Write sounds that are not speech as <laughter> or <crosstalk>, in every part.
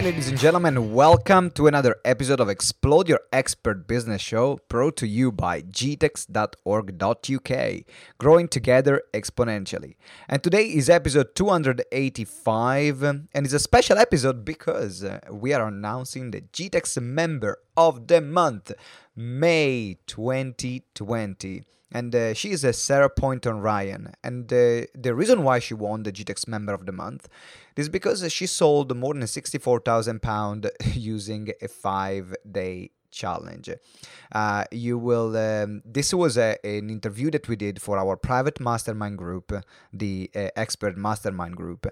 Hey, ladies and gentlemen, welcome to another episode of Explode Your Expert Business Show, brought to you by gtex.org.uk, growing together exponentially. And today is episode 285, and it's a special episode because uh, we are announcing the GTEx Member of the Month, May 2020 and uh, she is a Sarah Poynton Ryan. And uh, the reason why she won the GTEx Member of the Month is because she sold more than 64,000 pounds <laughs> using a five day challenge. Uh, you will. Um, this was a, an interview that we did for our private mastermind group, the uh, expert mastermind group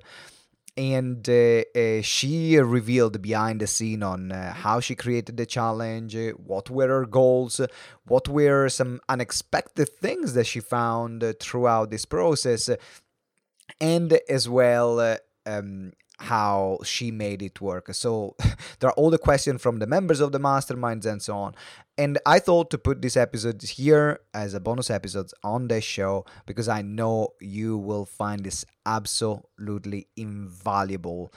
and uh, uh, she revealed behind the scene on uh, how she created the challenge, what were her goals, what were some unexpected things that she found throughout this process, and as well um, how she made it work. So <laughs> there are all the questions from the members of the masterminds and so on. And I thought to put this episode here as a bonus episode on the show because I know you will find this absolutely invaluable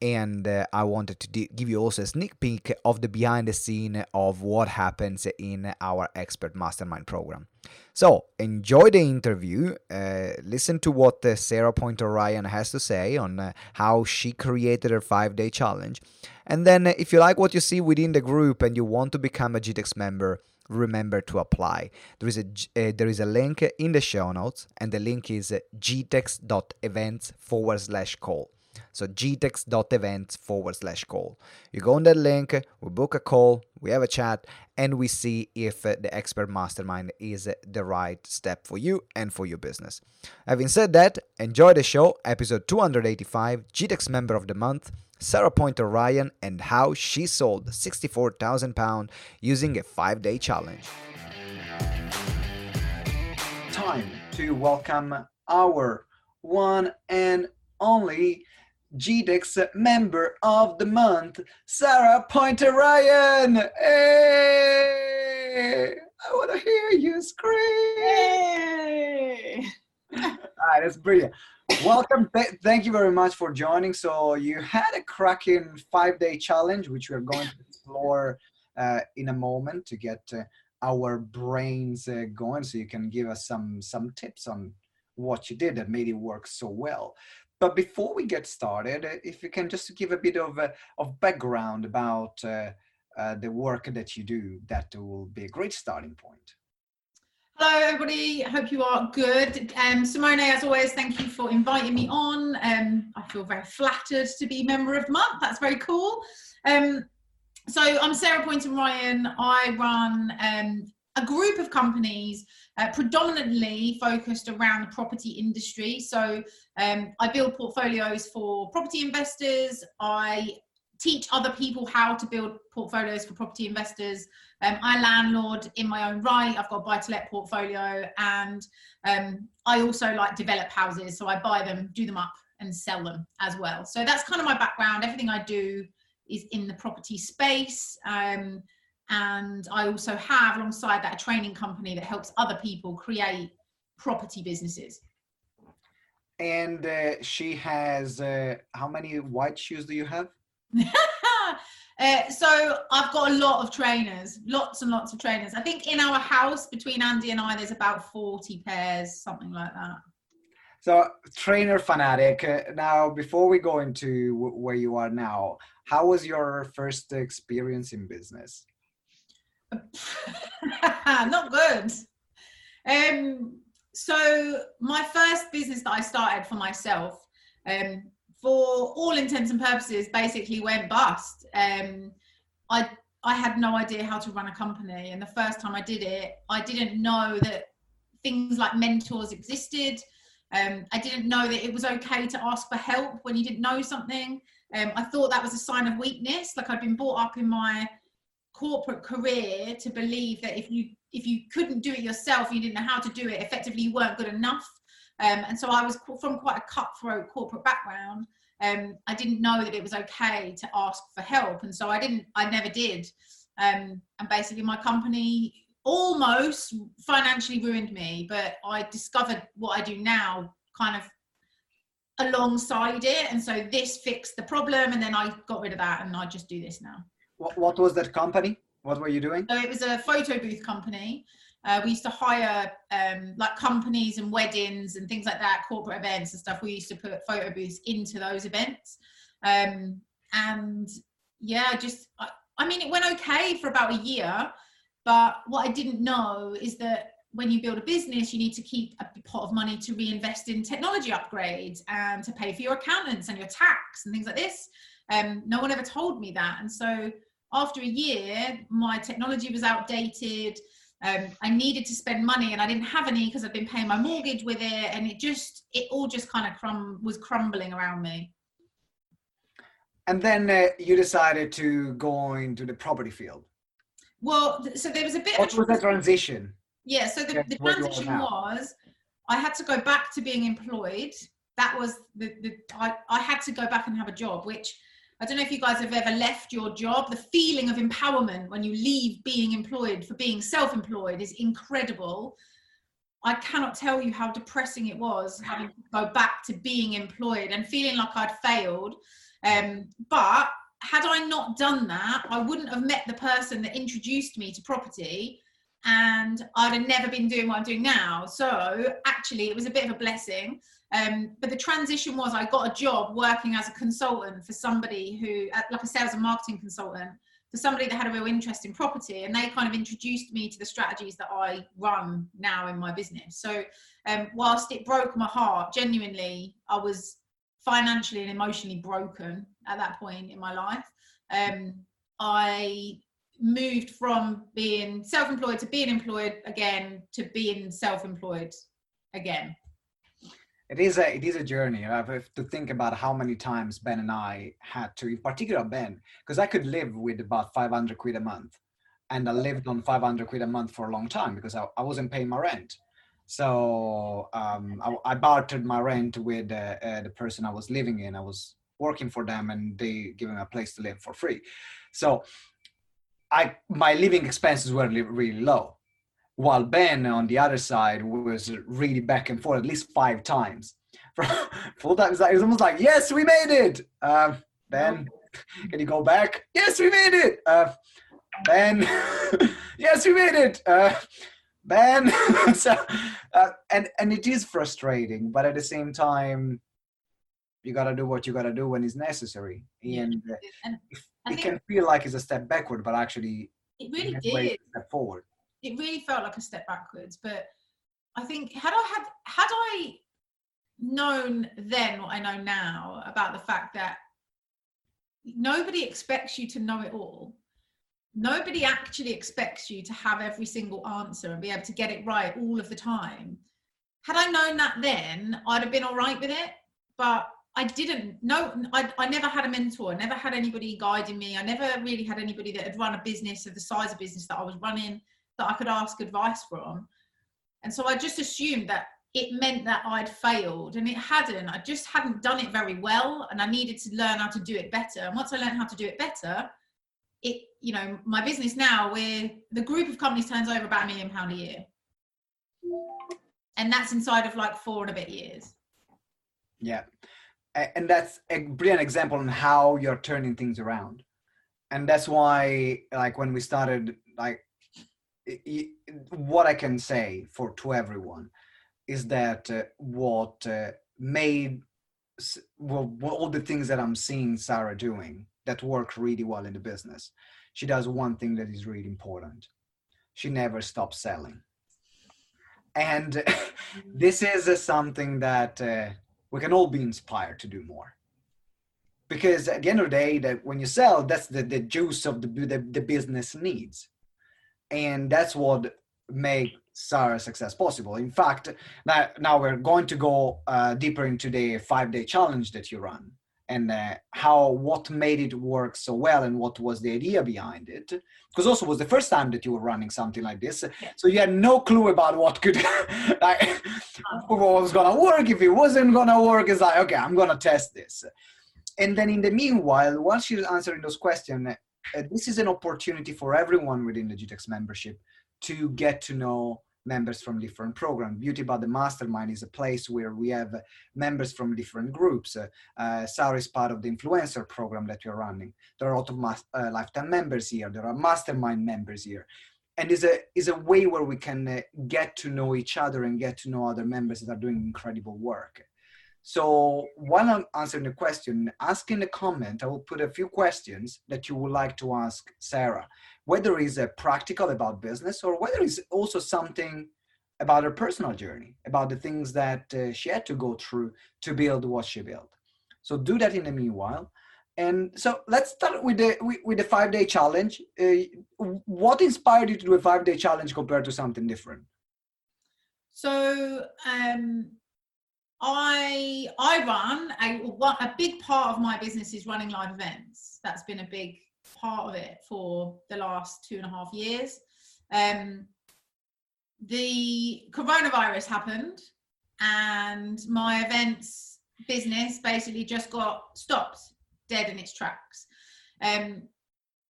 and uh, I wanted to d- give you also a sneak peek of the behind the scene of what happens in our expert mastermind program. So enjoy the interview. Uh, listen to what uh, Sarah Poynton Ryan has to say on uh, how she created her five day challenge. And then, uh, if you like what you see within the group and you want to become a GTEx member, remember to apply. There is a uh, there is a link in the show notes, and the link is gtex.events forward slash call. So gtex.events forward slash call. You go on that link, we book a call, we have a chat, and we see if uh, the expert mastermind is the right step for you and for your business. Having said that, enjoy the show, episode 285, GTEx member of the month. Sarah Poynton Ryan and how she sold 64,000 pounds using a five day challenge. Time to welcome our one and only GTEx Member of the Month, Sarah Poynton Ryan. Hey! I want to hear you scream. Hey! All right, that's brilliant. Welcome. Th- thank you very much for joining. So you had a cracking five-day challenge, which we're going to explore uh, in a moment to get uh, our brains uh, going. So you can give us some some tips on what you did that made it work so well. But before we get started, uh, if you can just give a bit of, uh, of background about uh, uh, the work that you do, that will be a great starting point. Hello, everybody. Hope you are good. Um, Simone, as always, thank you for inviting me on. Um, I feel very flattered to be member of the month. That's very cool. Um, so I'm Sarah Poynton Ryan. I run um, a group of companies uh, predominantly focused around the property industry. So um, I build portfolios for property investors. I teach other people how to build portfolios for property investors. Um, I landlord in my own right. I've got a buy to let portfolio, and um, I also like develop houses. So I buy them, do them up, and sell them as well. So that's kind of my background. Everything I do is in the property space. Um, and I also have alongside that a training company that helps other people create property businesses. And uh, she has uh, how many white shoes do you have? <laughs> uh, so I've got a lot of trainers, lots and lots of trainers. I think in our house between Andy and I, there's about 40 pairs, something like that. So trainer fanatic. Uh, now, before we go into w- where you are now, how was your first experience in business? <laughs> Not good. Um, so my first business that I started for myself, um, for all intents and purposes, basically went bust. Um, I I had no idea how to run a company, and the first time I did it, I didn't know that things like mentors existed. Um, I didn't know that it was okay to ask for help when you didn't know something. Um, I thought that was a sign of weakness. Like I'd been brought up in my corporate career to believe that if you if you couldn't do it yourself you didn't know how to do it effectively you weren't good enough um, and so i was from quite a cutthroat corporate background um, i didn't know that it was okay to ask for help and so i didn't i never did um, and basically my company almost financially ruined me but i discovered what i do now kind of alongside it. And so this fixed the problem. And then I got rid of that and I just do this now. What, what was that company? What were you doing? So it was a photo booth company. Uh, we used to hire um, like companies and weddings and things like that, corporate events and stuff. We used to put photo booths into those events. Um, and yeah, just, I, I mean, it went okay for about a year. But what I didn't know is that when you build a business, you need to keep a pot of money to reinvest in technology upgrades and to pay for your accountants and your tax and things like this. Um, no one ever told me that. And so after a year, my technology was outdated. Um, I needed to spend money and I didn't have any because I'd been paying my mortgage with it. And it just, it all just kind of crum- was crumbling around me. And then uh, you decided to go into the property field. Well, so there was a bit what of. Was the transition? Yeah, so the, the transition was I had to go back to being employed. That was the, the I, I had to go back and have a job, which I don't know if you guys have ever left your job. The feeling of empowerment when you leave being employed for being self employed is incredible. I cannot tell you how depressing it was having to go back to being employed and feeling like I'd failed. Um, but had I not done that, I wouldn't have met the person that introduced me to property and I'd have never been doing what I'm doing now. So actually, it was a bit of a blessing. Um, but the transition was I got a job working as a consultant for somebody who, uh, like a sales and marketing consultant, for somebody that had a real interest in property, and they kind of introduced me to the strategies that I run now in my business. So, um, whilst it broke my heart, genuinely, I was financially and emotionally broken at that point in my life. Um, I moved from being self-employed to being employed again to being self-employed again it is a it is a journey. I have to think about how many times ben and i had to in particular ben because i could live with about 500 quid a month. And i lived on 500 quid a month for a long time because i, I wasn't paying my rent. So um, I, I, bartered my rent with uh, uh, the person i was living in. I was working for them and they giving me a place to live for free. So I my living expenses were really low, while Ben on the other side was really back and forth at least five times. <laughs> Full time, it was almost like, "Yes, we made it." Uh, ben, <laughs> can you go back? Yes, we made it. Uh, ben, <laughs> yes, we made it. Uh, Ben, so uh, and and it is frustrating, but at the same time, you gotta do what you gotta do when it's necessary. And, uh, and it can feel like it's a step backward, but actually, it really did. step forward. It really felt like a step backwards. But I think had I had had I known then what I know now about the fact that nobody expects you to know it all. Nobody actually expects you to have every single answer and be able to get it right all of the time. Had I known that then, I'd have been all right with it. But I didn't know. I, I never had a mentor. I never had anybody guiding me. I never really had anybody that had run a business of the size of business that I was running that I could ask advice from. And so I just assumed that it meant that I'd failed, and it hadn't. I just hadn't done it very well, and I needed to learn how to do it better. And once I learned how to do it better, it you know my business now, where the group of companies turns over about a million pound a year, and that's inside of like four and a bit years. Yeah and that's a brilliant example on how you're turning things around and that's why like when we started like what i can say for to everyone is that uh, what uh, made well all the things that i'm seeing sarah doing that work really well in the business she does one thing that is really important. She never stops selling. And <laughs> this is uh, something that uh, we can all be inspired to do more. Because at the end of the day that when you sell that's the, the juice of the, the, the business needs and that's what make Sarah success possible. In fact, now, now we're going to go uh, deeper into the five day challenge that you run and uh, how what made it work so well and what was the idea behind it. Because also was the first time that you were running something like this. Yeah. so you had no clue about what could <laughs> like what was gonna work if it wasn't gonna work. It's like okay i'm gonna test this. And then in the meanwhile while she's answering those questions uh, this is an opportunity for everyone within the GTEx membership to get to know members from different programs. Beauty About the Mastermind is a place where we have members from different groups. Uh, Sarah is part of the influencer program that we're running. There are a lot of mas- uh, lifetime members here. There are mastermind members here. And is a is a way where we can uh, get to know each other and get to know other members that are doing incredible work. So while I'm answering the question, ask in the comment, I will put a few questions that you would like to ask Sarah, whether it's a practical about business or whether it's also something about her personal journey, about the things that uh, she had to go through to build what she built. So do that in the meanwhile. And so let's start with the with the five day challenge. Uh, what inspired you to do a five day challenge compared to something different? So um, I I run a, a big part of my business is running live events. That's been a big part of it for the last two and a half years. Um, the coronavirus happened, and my events business basically just got stopped dead in its tracks. Um,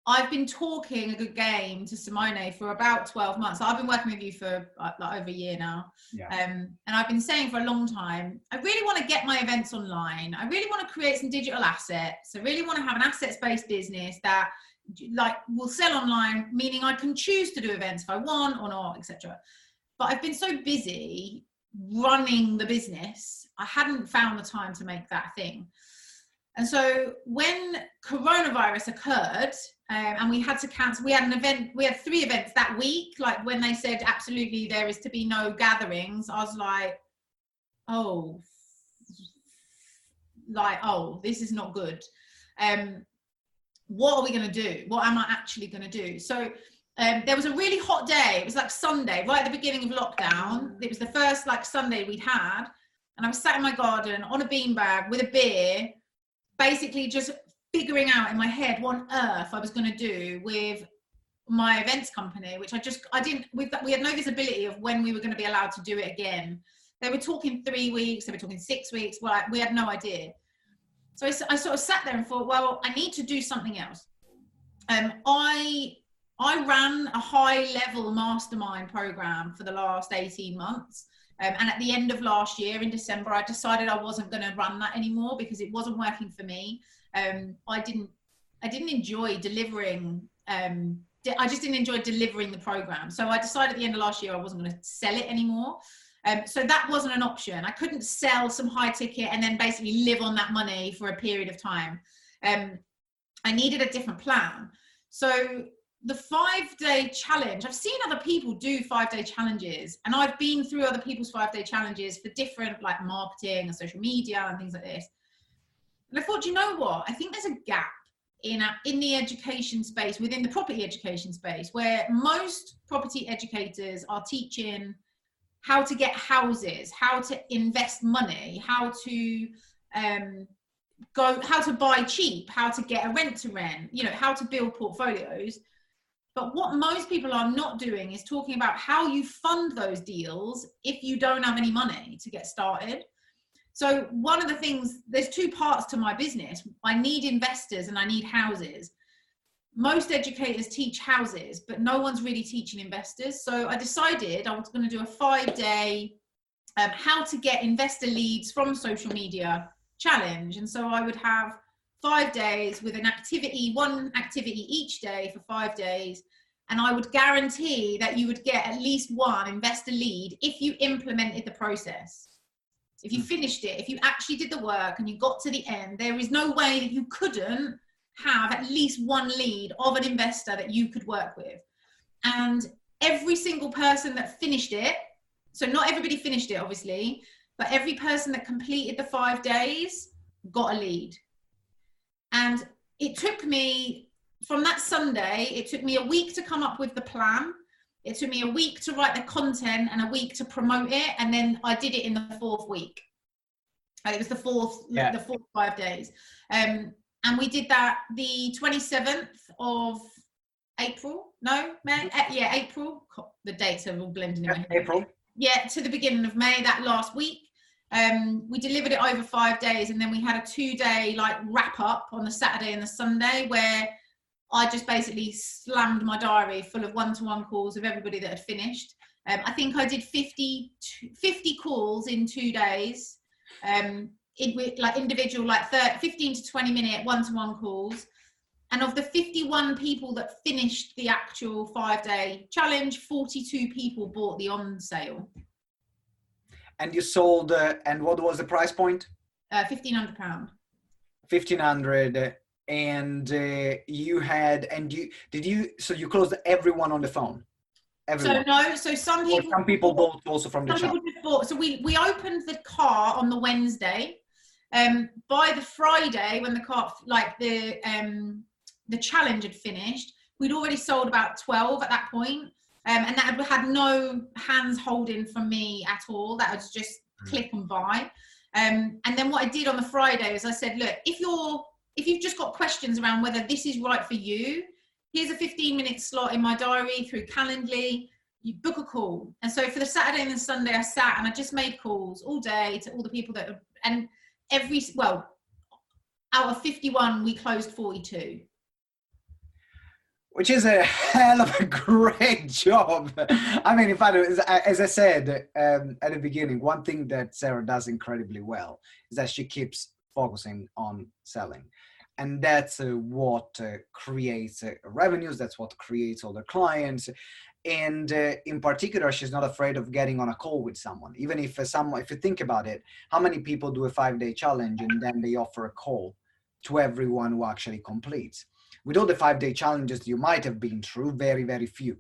I've been talking a good game to Simone for about 12 months. I've been working with you for uh, like over a year now. Yeah. Um, and I've been saying for a long time, I really want to get my events online. I really want to create some digital assets. I really want to have an assets based business that like will sell online, meaning I can choose to do events if I want or not, etc. But I've been so busy running the business, I hadn't found the time to make that thing. And so when coronavirus occurred, um, and we had to cancel, we had an event, we had three events that week. Like when they said absolutely there is to be no gatherings, I was like, oh, like, oh, this is not good. Um, what are we going to do? What am I actually going to do? So um, there was a really hot day. It was like Sunday, right at the beginning of lockdown. It was the first like Sunday we'd had. And I was sat in my garden on a beanbag with a beer basically just figuring out in my head what on earth I was going to do with my events company, which I just I didn't we we had no visibility of when we were going to be allowed to do it again. They were talking three weeks, they were talking six weeks. Well, we had no idea. So I, I sort of sat there and thought, well, I need to do something else. Um, I I ran a high level mastermind program for the last 18 months. Um, and at the end of last year, in December, I decided I wasn't going to run that anymore because it wasn't working for me. Um, I didn't, I didn't enjoy delivering. Um, I just didn't enjoy delivering the program. So I decided at the end of last year I wasn't going to sell it anymore. Um, so that wasn't an option. I couldn't sell some high ticket and then basically live on that money for a period of time. Um, I needed a different plan. So the five day challenge i've seen other people do five day challenges and i've been through other people's five day challenges for different like marketing and social media and things like this and i thought you know what i think there's a gap in a, in the education space within the property education space where most property educators are teaching how to get houses how to invest money how to um, go how to buy cheap how to get a rent to rent you know how to build portfolios but what most people are not doing is talking about how you fund those deals if you don't have any money to get started. So, one of the things, there's two parts to my business I need investors and I need houses. Most educators teach houses, but no one's really teaching investors. So, I decided I was going to do a five day um, how to get investor leads from social media challenge. And so, I would have five days with an activity, one activity each day for five days. And I would guarantee that you would get at least one investor lead if you implemented the process. If you hmm. finished it, if you actually did the work and you got to the end, there is no way that you couldn't have at least one lead of an investor that you could work with. And every single person that finished it, so not everybody finished it, obviously, but every person that completed the five days got a lead. And it took me from that Sunday, it took me a week to come up with the plan. It took me a week to write the content and a week to promote it. And then I did it in the fourth week. It was the fourth, yeah. the fourth five days. Um, and we did that the 27th of April. No, May? Uh, yeah, April. The dates are all blending in. April. Yeah, to the beginning of May that last week. Um, we delivered it over five days, and then we had a two-day like wrap up on the Saturday and the Sunday where I just basically slammed my diary full of one-to-one calls of everybody that had finished. Um, I think I did 50, 50 calls in two days. Um, in, like individual, like 30, 15 to 20 minute one-to-one calls. And of the 51 people that finished the actual five day challenge, 42 people bought the on sale. And you sold, uh, and what was the price point? Uh, £1,500. 1500 and uh, you had and you did you so you closed everyone on the phone everyone. so no so some people or some people bought also from the some people just bought, so we we opened the cart on the wednesday um by the friday when the car like the um the challenge had finished we'd already sold about 12 at that point um, and that had, had no hands holding from me at all that was just mm. click and buy um, and then what I did on the Friday is I said, look, if you're if you've just got questions around whether this is right for you, here's a 15 minute slot in my diary through Calendly. You book a call. And so for the Saturday and the Sunday, I sat and I just made calls all day to all the people that, and every, well, out of 51, we closed 42 which is a hell of a <laughs> great job. I mean, in fact, as I said um, at the beginning, one thing that Sarah does incredibly well is that she keeps focusing on selling. And that's uh, what uh, creates uh, revenues, that's what creates all the clients. And uh, in particular, she's not afraid of getting on a call with someone. Even if uh, someone, if you think about it, how many people do a five day challenge and then they offer a call to everyone who actually completes? with all the five day challenges you might have been through, very, very few.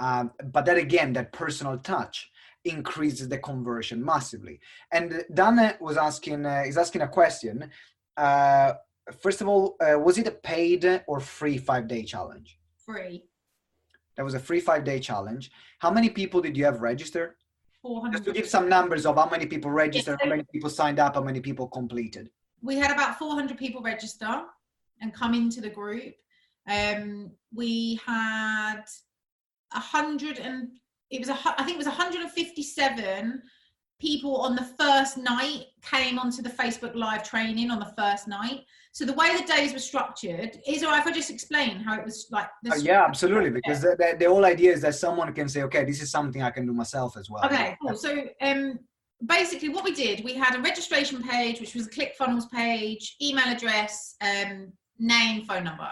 Um, but that again, that personal touch increases the conversion massively. And Dan was asking, uh, is asking a question. Uh, first of all, uh, was it a paid or free five day challenge? Free. That was a free five day challenge. How many people did you have registered? 400. Just to give some numbers of how many people registered, how many people signed up, how many people completed. We had about 400 people register and come into the group. Um, we had a hundred and it was a I think it was 157 people on the first night came onto the Facebook live training on the first night. So the way the days were structured is, or if I just explain how it was like. Uh, yeah, absolutely. Because the, the, the, whole idea is that someone can say, okay, this is something I can do myself as well. Okay, cool. So um, basically what we did, we had a registration page, which was a ClickFunnels page, email address, um, name, phone number.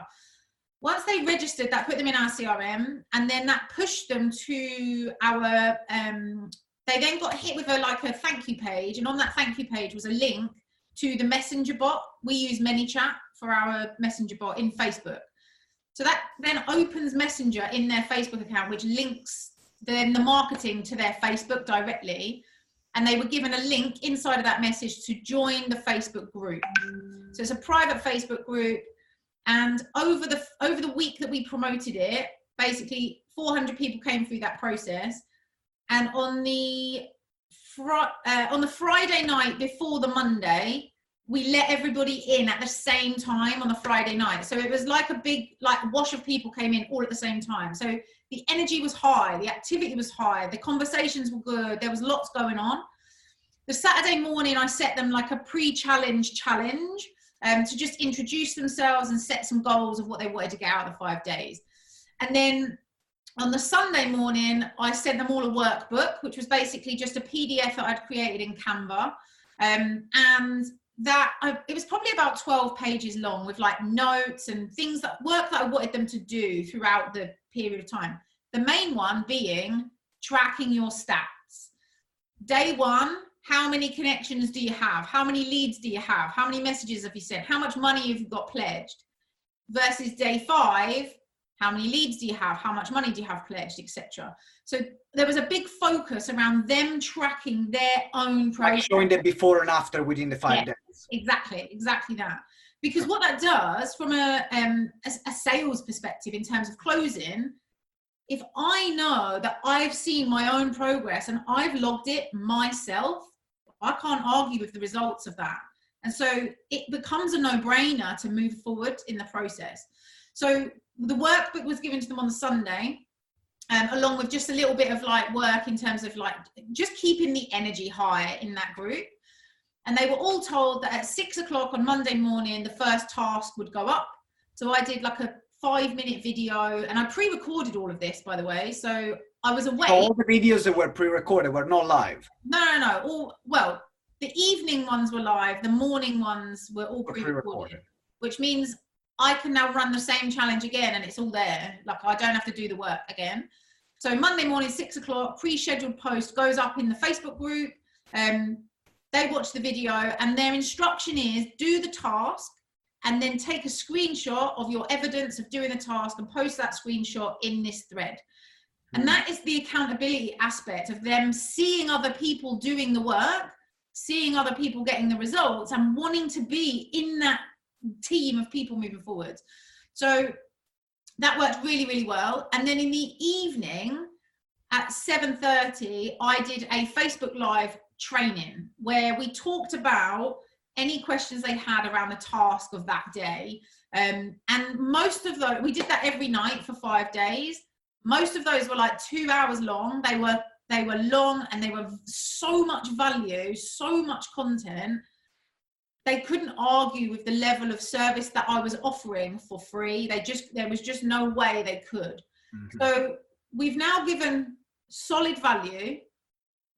Once they registered, that put them in our CRM, and then that pushed them to our. Um, they then got hit with a like a thank you page, and on that thank you page was a link to the Messenger bot. We use ManyChat for our Messenger bot in Facebook. So that then opens Messenger in their Facebook account, which links then the marketing to their Facebook directly. And they were given a link inside of that message to join the Facebook group. So it's a private Facebook group. And over the over the week that we promoted it, basically 400 people came through that process. And on the fr- uh, on the Friday night before the Monday, we let everybody in at the same time on the Friday night. So it was like a big like wash of people came in all at the same time. So the energy was high, the activity was high, the conversations were good, there was lots going on. The Saturday morning, I set them like a pre-challenge challenge um, to just introduce themselves and set some goals of what they wanted to get out of the five days. And then on the Sunday morning, I sent them all a workbook, which was basically just a PDF that I'd created in Canva. Um, and that I, it was probably about 12 pages long with like notes and things that work that I wanted them to do throughout the period of time. The main one being tracking your stats. Day one, how many connections do you have? How many leads do you have? How many messages have you sent? How much money have you got pledged? Versus day five, how many leads do you have? How much money do you have pledged, etc. So there was a big focus around them tracking their own progress. Like showing the before and after within the five yeah, days. Exactly, exactly that. Because what that does from a, um, a, a sales perspective in terms of closing, if I know that I've seen my own progress and I've logged it myself, I can't argue with the results of that. And so it becomes a no brainer to move forward in the process. So the workbook was given to them on the Sunday, um, along with just a little bit of like work in terms of like just keeping the energy high in that group. And they were all told that at six o'clock on Monday morning, the first task would go up. So I did like a five minute video, and I pre-recorded all of this, by the way. So I was away. So all the videos that were pre-recorded were not live. No, no, no. All well, the evening ones were live. The morning ones were all Were pre-recorded, pre-recorded. which means I can now run the same challenge again, and it's all there. Like I don't have to do the work again. So Monday morning, six o'clock, pre-scheduled post goes up in the Facebook group. Um, they watch the video, and their instruction is do the task, and then take a screenshot of your evidence of doing the task and post that screenshot in this thread. And that is the accountability aspect of them seeing other people doing the work, seeing other people getting the results, and wanting to be in that team of people moving forward. So that worked really, really well. And then in the evening at 7:30, I did a Facebook Live training where we talked about any questions they had around the task of that day. Um, and most of those, we did that every night for five days. Most of those were like two hours long. They were they were long and they were so much value, so much content. They couldn't argue with the level of service that I was offering for free. They just there was just no way they could. Mhm. So we've now given solid value.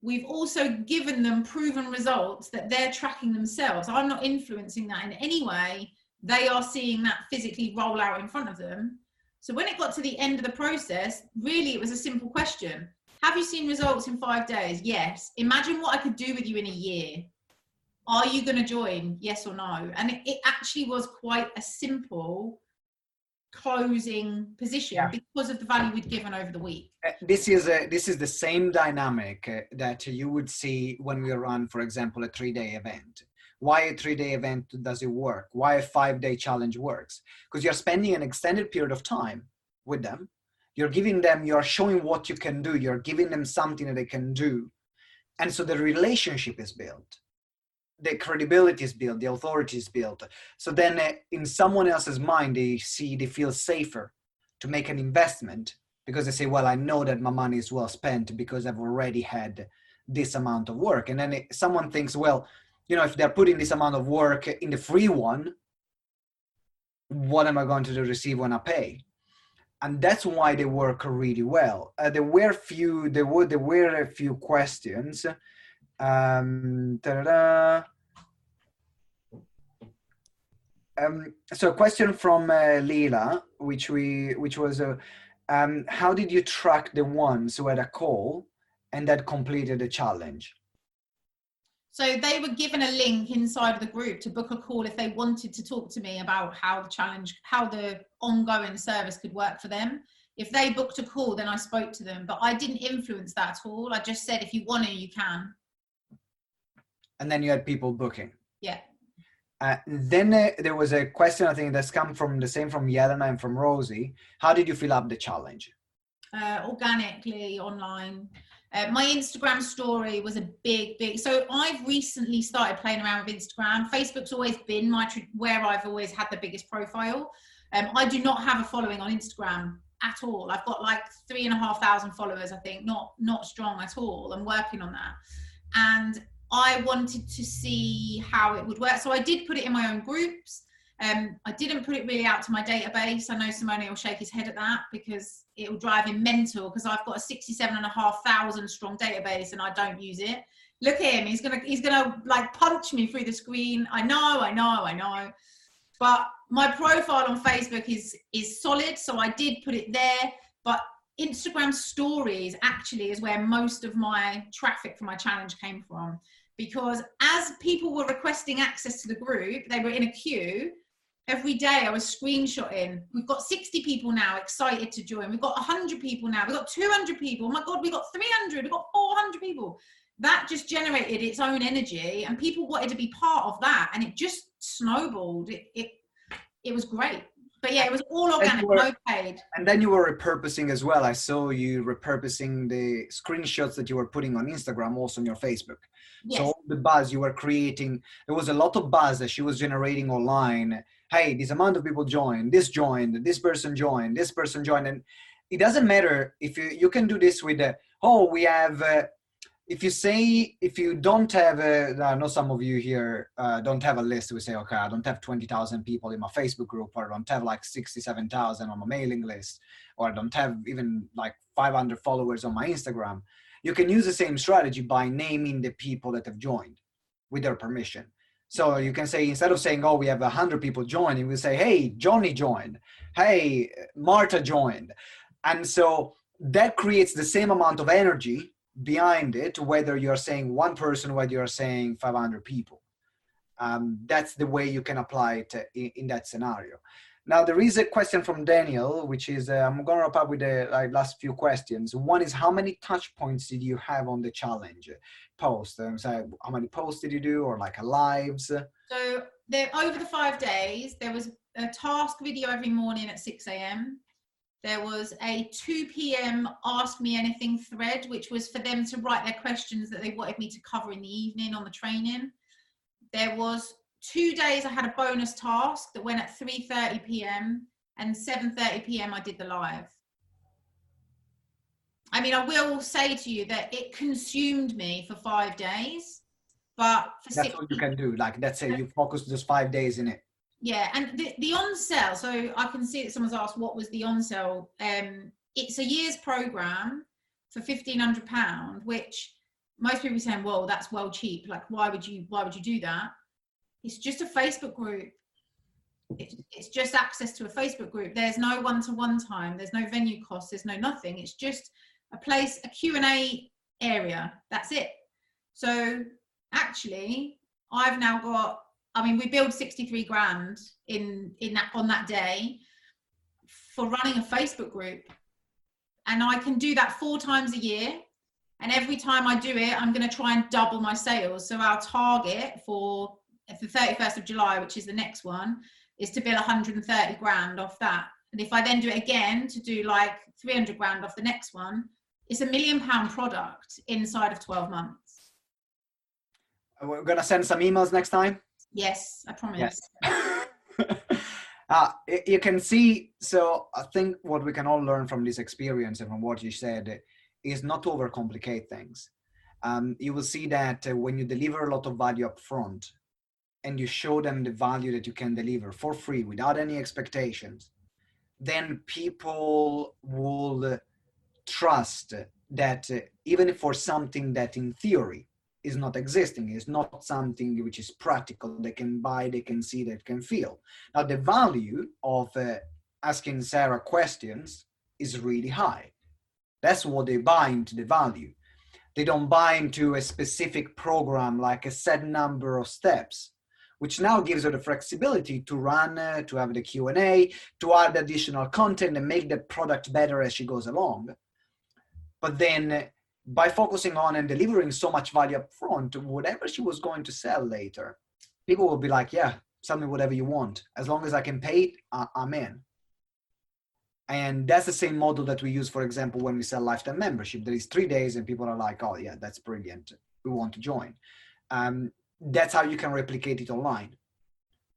We've also given them proven results that they're tracking themselves. I'm not influencing that in any way. They are seeing that physically roll out in front of them. So when it got to the end of the process, really it was a simple question. Have you seen results in five days? Yes. Imagine what I could do with you in a year. Are you going to join? Yes or no? And it, it actually was quite a simple closing position Yeah. because of the value we'd given over the week. Uh, this is a, this is the same dynamic uh, that you would see when we run, for example, a three-day event. Why a three-day event does it work? Why a five-day challenge works? Because you're spending an extended period of time with them. You're giving them, you're showing what you can do. You're giving them something that they can do, and so the relationship is built. The credibility is built. The authority is built. So then, uh, in someone else's mind, they see they feel safer to make an investment because they say, well, I know that my money is well spent because I've already had this amount of work. And then it, someone thinks, well, you know, if they're putting this amount of work in the free one, what am I going to receive when I pay? And that's why they work really well. Uh, there were few, there were there were a few questions. Um, um, so a question from uh, Leela, which we which was uh, um, how did you track the ones who had a call and that completed the challenge? So they were given a link inside of the group to book a call if they wanted to talk to me about how the challenge, how the ongoing service could work for them. If they booked a call, then I spoke to them, but I didn't influence that at all. I just said, if you want to, you can. And then you had people booking. Yeah. Uh, then uh, there was a question I think that's come from the same from Yelena and from Rosie. How did you fill up the challenge? uh, organically online. Uh, my Instagram story was a big, big. So I've recently started playing around with Instagram. Facebook's always been my where I've always had the biggest profile. Um, I do not have a following on Instagram at all. I've got like three and a half thousand followers. I think not not strong at all. I'm working on that, and I wanted to see how it would work. So I did put it in my own groups. Um, I didn't put it really out to my database. I know Simone will shake his head at that because it will drive him mental because I've got a 67 and a half thousand strong database and I don't use it. Look at him. He's going to, he's going to like punch me through the screen. I know, I know, I know. But my profile on Facebook is, is solid. So I did put it there, but Instagram stories actually is where most of my traffic for my challenge came from because as people were requesting access to the group, they were in a queue every day I was screenshotting. We've got 60 people now excited to join. We've got 100 people now. We've got 200 people. Oh my God, we've got 300. We've got 400 people. That just generated its own energy, and people wanted to be part of that, and it just snowballed. It it, it was great. But yeah, it was all organic, were- no paid. And then you were repurposing as well. I saw you repurposing the screenshots that you were putting on Instagram also on your Facebook. Yes. So all the buzz you were creating, there was a lot of buzz that she was generating online. Hey, this amount of people joined, this joined, this person joined, this person joined, and it doesn't matter if you you can do this with the oh we have. Uh, if you say if you don't have a, I know some of you here uh, don't have a list. We say, okay, I don't have twenty thousand people in my Facebook group, or I don't have like sixty-seven thousand on my mailing list, or I don't have even like five hundred followers on my Instagram. You can use the same strategy by naming the people that have joined with their permission. So you can say instead of saying, "Oh, we have hundred people joining," we say, "Hey, Johnny joined. Hey, Marta joined," and so that creates the same amount of energy behind it, whether you're saying one person, whether you're saying 500 people. Um, that's the way you can apply it in, in, that scenario. Now, there is a question from Daniel, which is uh, I'm going to wrap up with the like, last few questions. One is how many touch points did you have on the challenge post? Um, so how many posts did you do, or like lives? So there, over the five days, there was a task video every morning at 6 a.m. There was a 2 p.m. Ask Me Anything thread, which was for them to write their questions that they wanted me to cover in the evening on the training. There was two days I had a bonus task that went at 3:30 p.m. and 7:30 p.m. I did the live. I mean, I will say to you that it consumed me for five days, but that's six, what you can do. Like, let's say you focus just five days in it. Yeah, and the, the on sale. So I can see that someone's asked what was the on sale. Um, it's a year's program for fifteen hundred pound, which most people are saying, "Well, that's well cheap. Like, why would you? Why would you do that?" It's just a Facebook group. It's, just access to a Facebook group. There's no one-to-one time. There's no venue costs. There's no nothing. It's just a place, a Q and A area. That's it. So actually, I've now got I mean, we billed 63 grand in in that on that day for running a Facebook group. And I can do that four times a year. And every time I do it, I'm going to try and double my sales. So our target for the 31st of July, which is the next one, is to bill 130 grand off that. And if I then do it again to do like 300 grand off the next one, it's a million pound product inside of 12 months. We're going to send some emails next time. Yes, I promise. Yes. <laughs> uh, you can see, so I think what we can all learn from this experience and from what you said is not to overcomplicate things. Um, you will see that uh, when you deliver a lot of value up front and you show them the value that you can deliver for free without any expectations, then people will trust that uh, even for something that in theory is not existing is not something which is practical they can buy they can see they can feel. Now the value of uh, asking sarah questions is really high. That's what they buy into the value. They don't buy into a specific program like a set number of steps which now gives her the flexibility to run uh, to have the q&a to add additional content and make the product better as she goes along but then by focusing on and delivering so much value up front, whatever she was going to sell later, people will be like, yeah, sell me whatever you want. As long as I can pay it, I'm in. And that's the same model that we use, for example, when we sell lifetime membership. There is three days and people are like, oh, yeah, that's brilliant. We want to join. Um, that's how you can replicate it online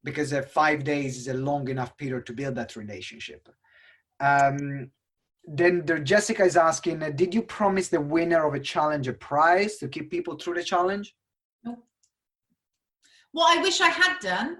because uh, five days is a long enough period to build that relationship. Um, then there, Jessica is asking, uh, did you promise the winner of a challenge a prize to keep people through the challenge? No. What I wish I had done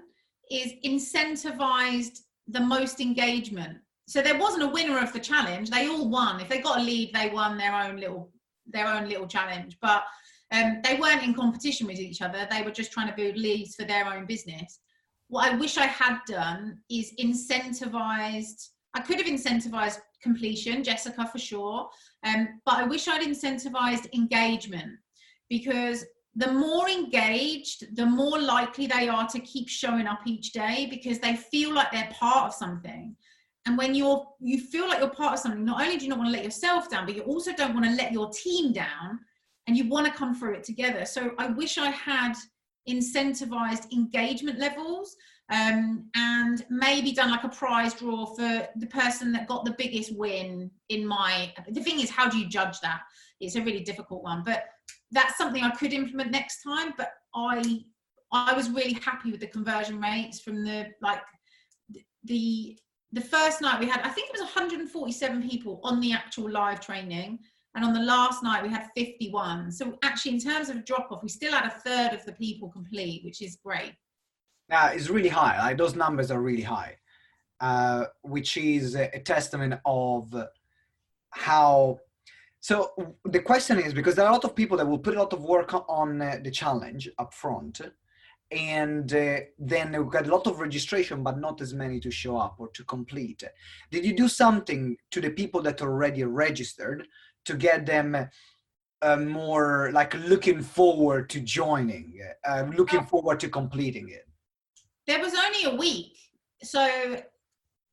is incentivized the most engagement. So there wasn't a winner of the challenge. They all won. If they got a lead, they won their own little their own little challenge. But um, they weren't in competition with each other. They were just trying to build leads for their own business. What I wish I had done is incentivized. I could have incentivized completion, Jessica for sure. Um, but I wish I'd incentivized engagement because the more engaged, the more likely they are to keep showing up each day because they feel like they're part of something. And when you're you feel like you're part of something, not only do you not want to let yourself down, but you also don't want to let your team down and you want to come through it together. So I wish I had incentivized engagement levels um, and maybe done like a prize draw for the person that got the biggest win in my the thing is how do you judge that it's a really difficult one but that's something i could implement next time but i i was really happy with the conversion rates from the like the the first night we had i think it was 147 people on the actual live training And on the last night, we had 51. So actually, in terms of drop off, we still had a third of the people complete, which is great. Yeah, it's really high. Like those numbers are really high, uh, which is a, a testament of how. So the question is because there are a lot of people that will put a lot of work on uh, the challenge up front, and uh, then we got a lot of registration, but not as many to show up or to complete. Did you do something to the people that already registered to get them? Uh, more like looking forward to joining, uh, looking forward to completing it. There was only a week so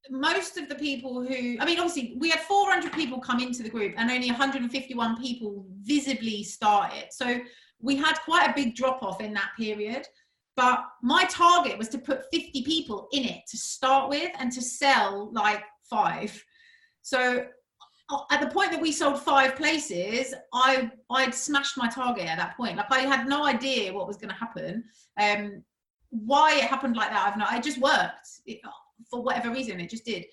most of the people who i mean obviously we had 400 people come into the group and only 151 people visibly started. So we had quite a big drop off in that period but my target was to put 50 people in it to start with and to sell like five. So at the point that we sold five places i i'd smashed my target at that point. Like i had no idea what was going to happen. Um why it happened like that i've not I just worked. It, for whatever reason it just did.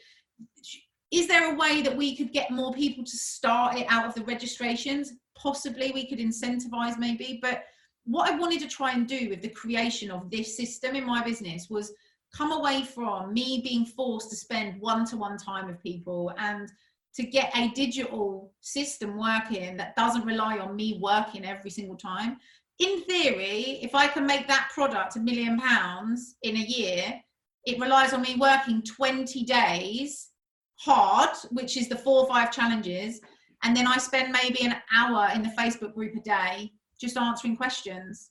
Is there a way that we could get more people to start it out of the registrations? Possibly we could incentivize maybe but what i wanted to try and do with the creation of this system in my business was come away from me being forced to spend one-to-one time with people and to get a digital system working that doesn't rely on me working every single time in theory, if I can make that product a million pounds in a year, it relies on me working 20 days hard, which is the four or five challenges. And then I spend maybe an hour in the Facebook group a day just answering questions.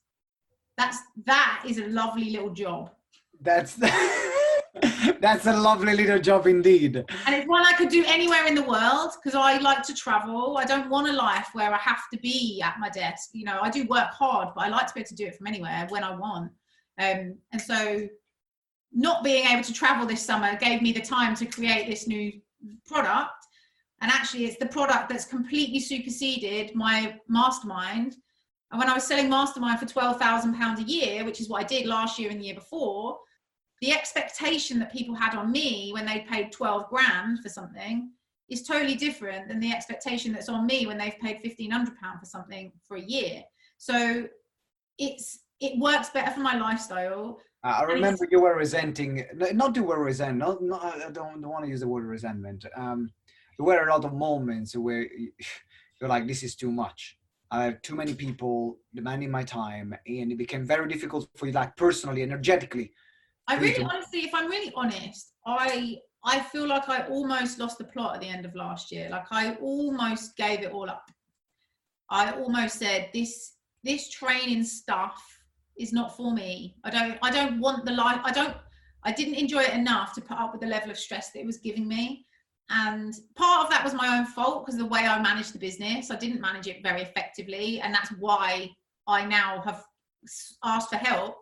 That's that is a lovely little job. That's <laughs> <laughs> That's a lovely little job indeed. And it's one I could do anywhere in the world because I like to travel. I don't want a life where I have to be at my desk. You know, I do work hard, but I like to be able to do it from anywhere when I want. Um, and so, not being able to travel this summer gave me the time to create this new product. And actually, it's the product that's completely superseded my mastermind. And when I was selling mastermind for £12,000 a year, which is what I did last year and the year before, the expectation that people had on me when they paid 12 grand for something is totally different than the expectation that's on me when they've paid 1500 pound for something for a year. So it's it works better for my lifestyle. Uh, i remember you were resenting not you were resent not, not i don't, don't want to use the word resentment um there were a lot of moments where you're like this is too much. I have too many people demanding my time, and it became very difficult for you, like personally, energetically, I really honestly, if I'm really honest, I I feel like I almost lost the plot at the end of last year. Like I almost gave it all up. I almost said this this training stuff is not for me. I don't I don't want the life I don't I didn't enjoy it enough to put up with the level of stress that it was giving me. And part of that was my own fault because the way I managed the business, I didn't manage it very effectively. And that's why I now have asked for help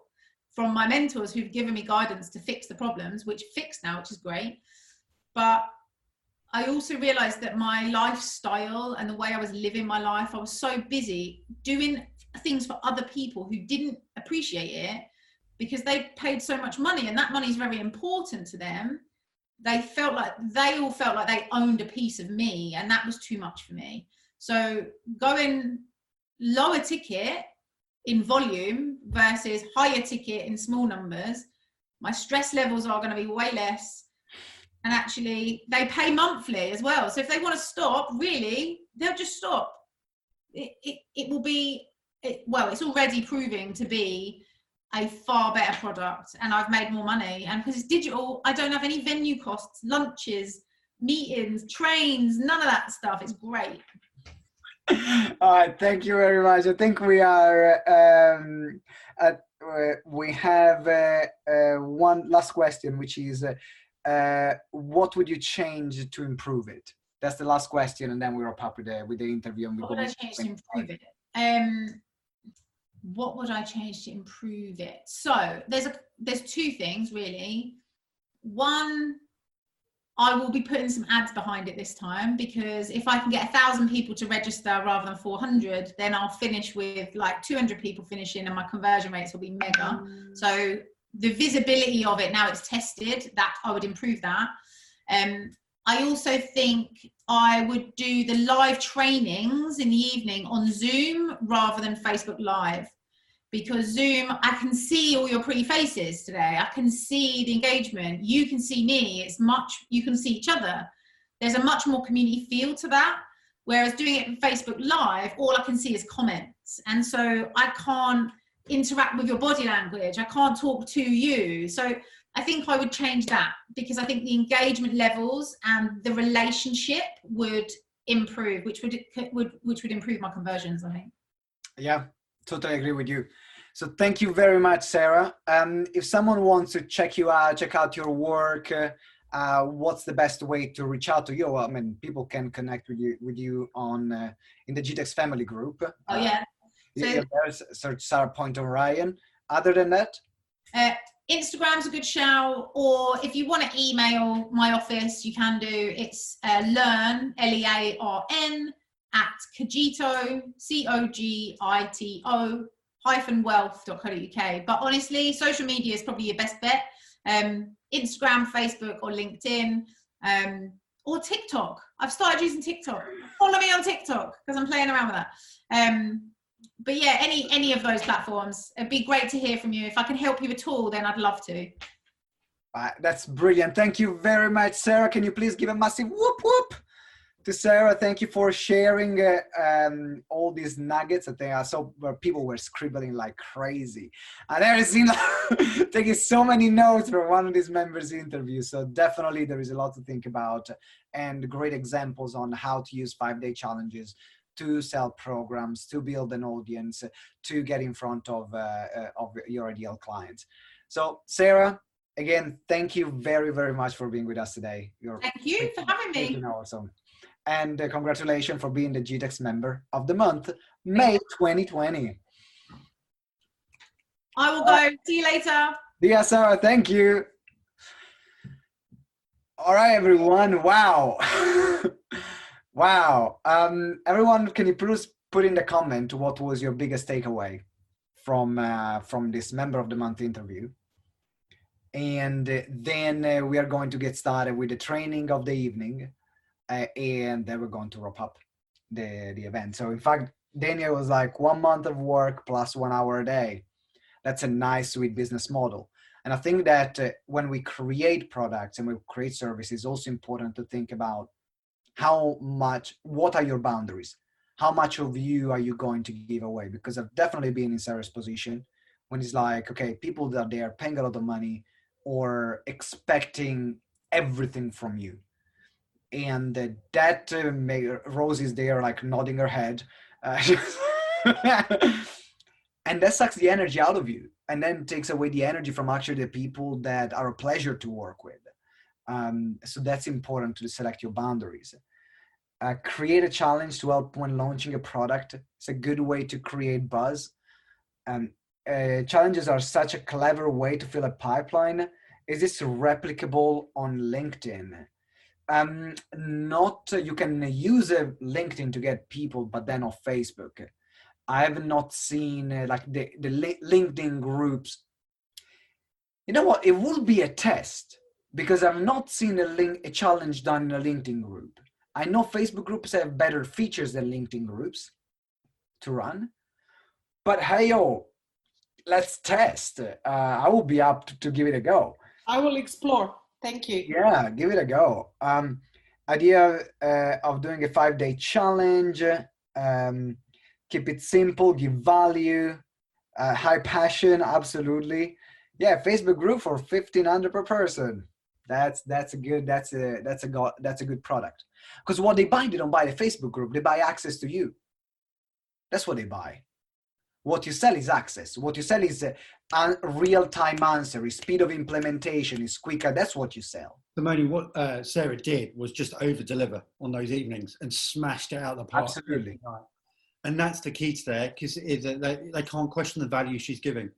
from my mentors who've given me guidance to fix the problems, which fixed now, which is great. But I also realized that my lifestyle and the way I was living my life, I was so busy doing things for other people who didn't appreciate it because they paid so much money and that money is very important to them. They felt like they all felt like they owned a piece of me and that was too much for me. So going lower ticket in volume versus higher ticket in small numbers, my stress levels are going to be way less. And actually, they pay monthly as well. So if they want to stop, really, they'll just stop. It, it, it will be, it, well, it's already proving to be a far better product and I've made more money. And because it's digital, I don't have any venue costs, lunches, meetings, trains, none of that stuff. It's great. All right, thank you very much. I think we are um, at, uh, we have uh, uh, one last question, which is, uh, what would you change to improve it? That's the last question, and then we wrap up with the with the interview. And we what would I change to improve it? Um, what would I change to improve it? So there's a there's two things really. One I will be putting some ads behind it this time because if I can get a thousand people to register rather than 400, then I'll finish with like 200 people finishing and my conversion rates will be mega. Mm. So the visibility of it now it's tested that I would improve that. Um, I also think I would do the live trainings in the evening on Zoom rather than Facebook Live because Zoom, I can see all your pretty faces today. I can see the engagement. You can see me. It's much, you can see each other. There's a much more community feel to that. Whereas doing it in Facebook Live, all I can see is comments. And so I can't interact with your body language. I can't talk to you. So I think I would change that because I think the engagement levels and the relationship would improve, which would would which would improve my conversions. I think. Yeah, totally agree with you. So thank you very much, Sarah. Um, if someone wants to check you out, check out your work, uh, uh, what's the best way to reach out to you? Well, I mean, people can connect with you with you on uh, in the GTEx family group. Oh yeah. So, yeah, search Sarah Poynton Ryan. Other than that. Uh, Instagram's a good shout, or if you want to email my office, you can do. It's uh, learn L E A R N at Cogito C O G I T O hyphen wealth.co.uk. But honestly, social media is probably your best bet. Um, Instagram, Facebook, or LinkedIn, um, or TikTok. I've started using TikTok. Follow me on TikTok because I'm playing around with that. Um, but yeah, any any of those platforms, it'd be great to hear from you. If I can help you at all, then I'd love to. Uh, that's brilliant. Thank you very much, Sarah. Can you please give a massive whoop whoop to Sarah? Thank you for sharing uh, um, all these nuggets. I think I saw where people were scribbling like crazy. I never seen taking so many notes from one of these members' interviews. So definitely there is a lot to think about and great examples on how to use five-day challenges to sell programs, to build an audience, to get in front of, uh, uh, of your ideal clients. So, Sarah, again, thank you very, very much for being with us today. You're thank you for having me. Awesome. And uh, congratulations for being the GTEx member of the month, May 2020. I will go. See you later. Yeah, Sarah. Thank you. All right, everyone. Wow. <laughs> Wow. Um, everyone, can you please put in the comment what was your biggest takeaway from uh, from this member of the month interview? And uh, then uh, we are going to get started with the training of the evening, uh, and then we're going to wrap up the the event. So in fact, Daniel was like one month of work plus one hour a day. That's a nice, sweet business model. And I think that uh, when we create products and we create services, also important to think about how much what are your boundaries how much of you are you going to give away because i've definitely been in sarah's position when it's like okay people that they are paying a lot of money or expecting everything from you and that uh, may, rose is there like nodding her head uh, <laughs> and that sucks the energy out of you and then takes away the energy from actually the people that are a pleasure to work with um, so that's important to select your boundaries. Uh, create a challenge to help when launching a product. It's a good way to create buzz. Um, uh, challenges are such a clever way to fill a pipeline. Is this replicable on LinkedIn? Um, not you can use a LinkedIn to get people, but then on Facebook. I have not seen uh, like the the LinkedIn groups. You know what? It will be a test because I've not seen a link a challenge done in a LinkedIn group. I know Facebook groups have better features than LinkedIn groups to run, but hey yo, let's test. Uh, I will be up to, to, give it a go. I will explore. Thank you. Yeah, give it a go. Um, idea uh, of doing a five day challenge. Um, keep it simple, give value, uh, high passion, absolutely. Yeah, Facebook group for 1500 per person that's that's a good that's a that's a go, that's a good product because what they buy they don't buy the facebook group they buy access to you that's what they buy what you sell is access. What you sell is a, a real-time answer. Is speed of implementation is quicker. That's what you sell. Simone, what uh, Sarah did was just over deliver on those evenings and smashed it out of the park. Absolutely. And that's the key to there because they, they can't question the value she's giving.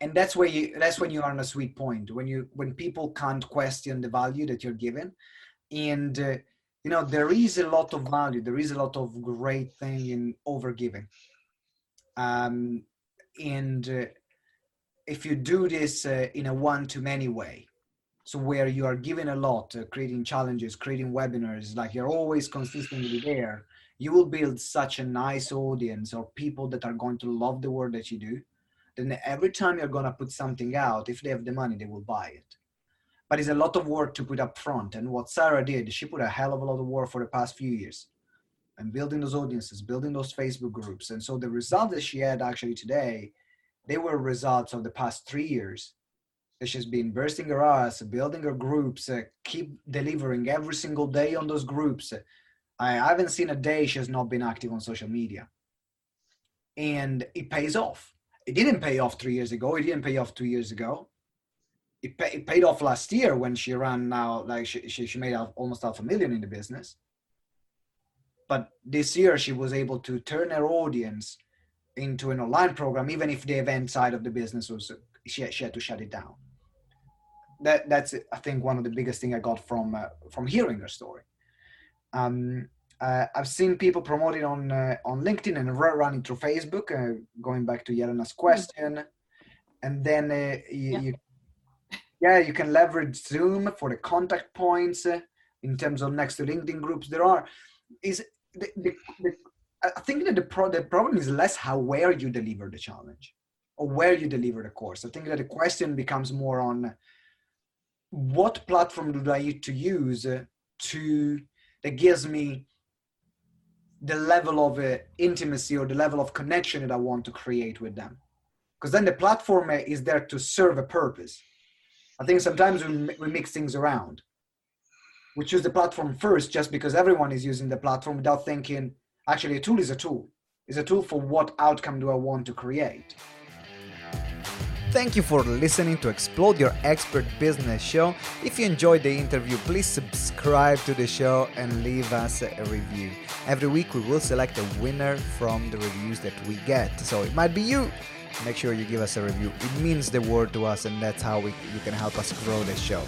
And that's where you that's when you are on a sweet point when you when people can't question the value that you're given and uh, you know there is a lot of value. There is a lot of great thing in overgiving um and uh, if you do this uh, in a one to many way so where you are giving a lot uh, creating challenges creating webinars like you're always consistently there you will build such a nice audience or people that are going to love the work that you do then every time you're going to put something out if they have the money they will buy it. But it's a lot of work to put up front and what sarah did she put a hell of a lot of work for the past few years and building those audiences building those facebook groups and so the results that she had actually today they were results of the past three years that she's been bursting her ass, building her groups, uh, keep delivering every single day on those groups. I haven't seen a day she has not been active on social media. And it pays off. It didn't pay off three years ago. It didn't pay off two years ago. It, pay, it paid off last year when she ran now, like she, she, she made almost half a million in the business. But this year she was able to turn her audience into an online program, even if the event side of the business was, she, she had to shut it down that that's I think one of the biggest thing I got from uh, from hearing her story. Um, uh, I've seen people promote it on uh, on LinkedIn and running through Facebook. Uh, going back to Yelena's question, and then uh, you, yeah. you, yeah, you can leverage Zoom for the contact points uh, in terms of next to LinkedIn groups. There are is the, the, the I think that the pro, the problem is less how where you deliver the challenge or where you deliver the course. I think that the question becomes more on what platform do I need to use to that gives me the level of uh, intimacy or the level of connection that I want to create with them. Because then the platform is there to serve a purpose. I think sometimes we, we mix things around. We choose the platform first just because everyone is using the platform without thinking, actually, a tool is a tool. Is a tool for what outcome do I want to create? Thank you for listening to Explode Your Expert Business Show. If you enjoyed the interview, please subscribe to the show and leave us a review. Every week we will select a winner from the reviews that we get. So it might be you. Make sure you give us a review. It means the world to us and that's how we, you can help us grow the show.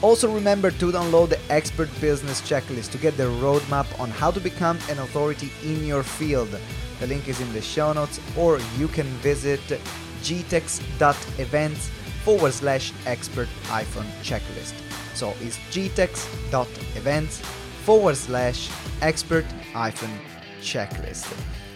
Also remember to download the Expert Business Checklist to get the roadmap on how to become an authority in your field. The link is in the show notes or you can visit gtex.events forward slash expert hyphen checklist. So it's gtex.events forward slash expert hyphen checklist.